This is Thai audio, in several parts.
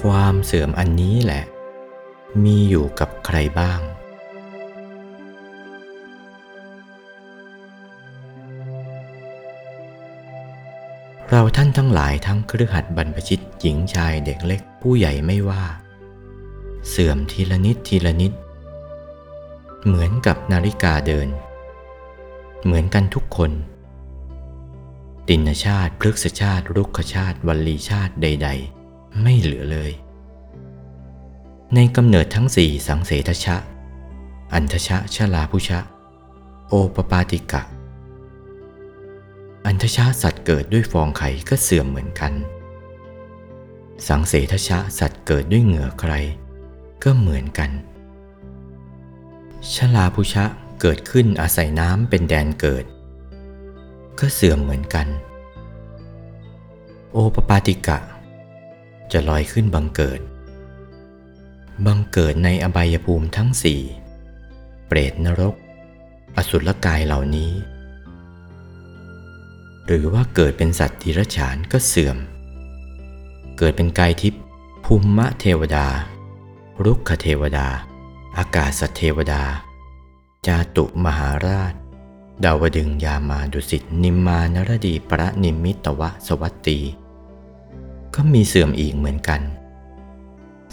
ความเสื่อมอันนี้แหละ มีอยู่กับใครบ้าง เราท่านทั้งหลายทั้งเครือขัดบรรพชิตหญิงชายเด็กเล็กผู้ใหญ่ไม่ว่า เสื่อมทีละนิดทีละนิด เหมือนกับนาฬิกาเดิน เหมือนกันทุกคนตินชาติพฤกษชาติรุกขชาติวัลลีชาติใด ๆ ไม่เหลือเลย ในกำเนิดทั้งสี่สังเสทชะ อันทชะชลาพุชะ โอปปาติกะ อันทชาสัตว์เกิดด้วยฟองไข่ก็เสื่อมเหมือนกัน สังเสทชะสัตว์เกิดด้วยเหงื่อใคร ก็เหมือนกัน ชลาพุชะเกิดขึ้นอาศัยน้ำเป็นแดนเกิด ก็เสื่อมเหมือนกัน โอปปาติกะ จะลอยขึ้นบังเกิด บังเกิดในอบายภูมิทั้งสี่ เปรตนรก อสุรกายเหล่านี้ หรือว่าเกิดเป็นสัตว์ทิรฉานก็เสื่อม เกิดเป็นกายทิพย์ภูมิมะเทวดา รุกขเทวดา อากาศเทวดา จาตุมหาราช ดาวดึงยามาดุสิตนิมมานรดีประนิมิตวะสวัตตี ก็มีเสื่อมอีกเหมือนกัน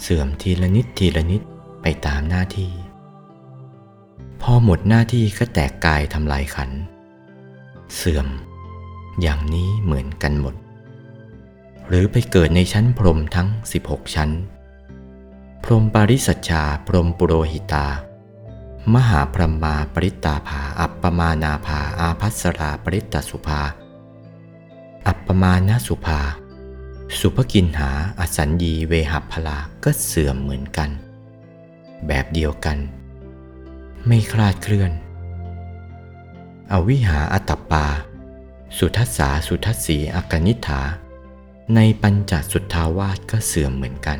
เสื่อมทีละนิดทีละนิดไปตามหน้าที่ พอหมดหน้าที่ก็แตกกายทำลายขัน เสื่อม อย่างนี้เหมือนกันหมด หรือไปเกิดในชั้นพรมทั้ง 16 ชั้น พรมปาริสัชชาพรมปุโรหิตา มหาพรหมาปริตตาภา อัปปมานาภา อาพัสราปริตตสุภา อัปปมานาสุภา สุภกินหาอสัญญีเวหัพลาก็เสื่อมเหมือนกัน แบบเดียวกัน ไม่คลาดเคลื่อน อวิหาอัตตปา สุทัสสาสุทัสสีอากนิฐา ในปัญจสุทธาวาสก็เสื่อมเหมือนกัน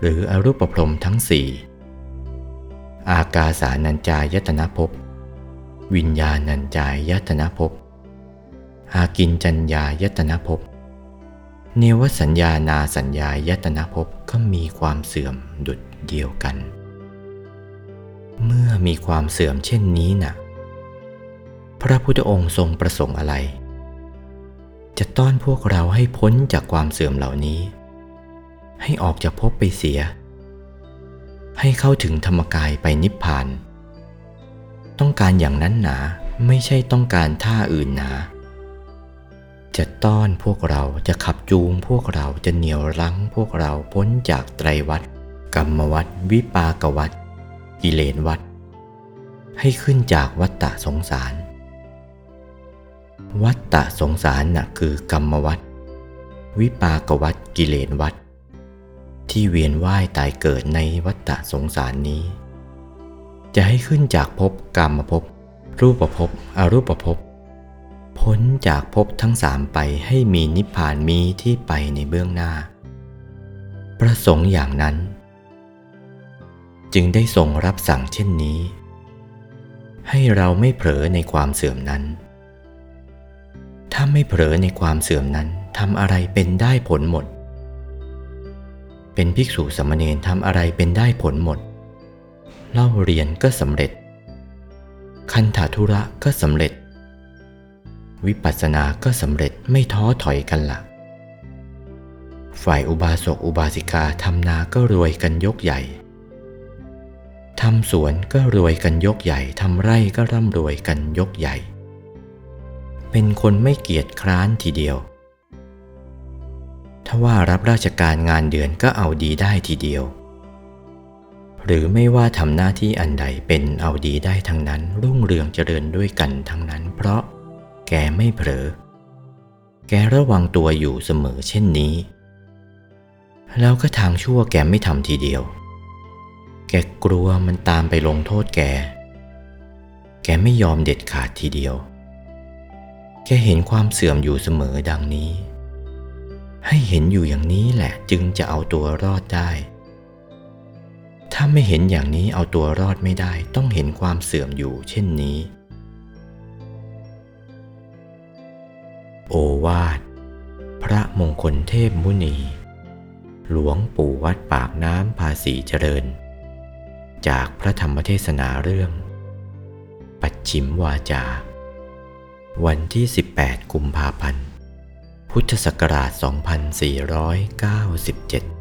หรืออรูปพรมทั้งสี่อากาสานัญจายตนะภพวิญญาณัญจายตนะภพอากินจัญญายตนะภพ เนวสัญญานาสัญญายตนะภพก็มีความเสื่อมดุดเดียวกัน เมื่อมีความเสื่อมเช่นนี้นะ่ะ พระพุทธองค์ทรงประสงค์อะไร จะต้อนพวกเราให้พ้นจากความเสื่อมเหล่านี้ ให้ออกจากภพไปเสีย ให้เข้าถึงธรรมกายไปนิพพาน ต้องการอย่างนั้นหนาไม่ใช่ต้องการท่าอื่นหนา จะต้อนพวกเราจะขับจูงพวกเราจะเหนี่ยวรั้งพวกเราพ้นจากไตรวัฏกรรมวัฏวิปากวัฏกิเลนวัฏให้ขึ้นจากวัฏฏะสงสาร วัฏฏะสงสารน่ะคือกรรมวัฏวิปากวัฏกิเลนวัฏที่เวียนว่ายตายเกิดในวัฏฏะสงสารนี้ จะให้ขึ้นจากภพกรรมภพรูปภพอรูปภพ พ้นจากภพทั้งสามไปให้มีนิพพานมีที่ไปในเบื้องหน้า ประสงค์อย่างนั้น จึงได้ทรงรับสั่งเช่นนี้ ให้เราไม่เผลอในความเสื่อมนั้น ถ้าไม่เผลอในความเสื่อมนั้นทำอะไรเป็นได้ผลหมด เป็นภิกษุสมณเณรทำอะไรเป็นได้ผลหมด เล่าเรียนก็สำเร็จ คันถาธุระก็สำเร็จ วิปัสสนาก็สำเร็จไม่ท้อถอยกันละ่ะ ฝ่ายอุบาสกอุบาสิกาทำนาก็รวยกันยกใหญ่ทำสวนก็รวยกันยกใหญ่ทำไร่ก็ร่ำรวยกันยกใหญ่ เป็นคนไม่เกียจคร้านทีเดียว ถ้าว่ารับราชการงานเดือนก็เอาดีได้ทีเดียว หรือไม่ว่าทำหน้าที่อันใดเป็นเอาดีได้ทั้งนั้นรุ่งเรืองเจริญด้วยกันทั้งนั้น เพราะ แกไม่เผลอ แกระวังตัวอยู่เสมอเช่นนี้ แล้วก็ทางชั่วแกไม่ทำทีเดียว แกกลัวมันตามไปลงโทษแก แกไม่ยอมเด็ดขาดทีเดียว แกเห็นความเสื่อมอยู่เสมอดังนี้ ให้เห็นอยู่อย่างนี้แหละจึงจะเอาตัวรอดได้ถ้าไม่เห็นอย่างนี้เอาตัวรอดไม่ได้ต้องเห็นความเสื่อมอยู่เช่นนี้ โอวาท พระมงคลเทพมุนี หลวงปู่วัดปากน้ำภาษีเจริญ จากพระธรรมเทศนาเรื่อง ปัจฉิมวาจา วันที่ 18 กุมภาพันธ์ พุทธศักราช 2497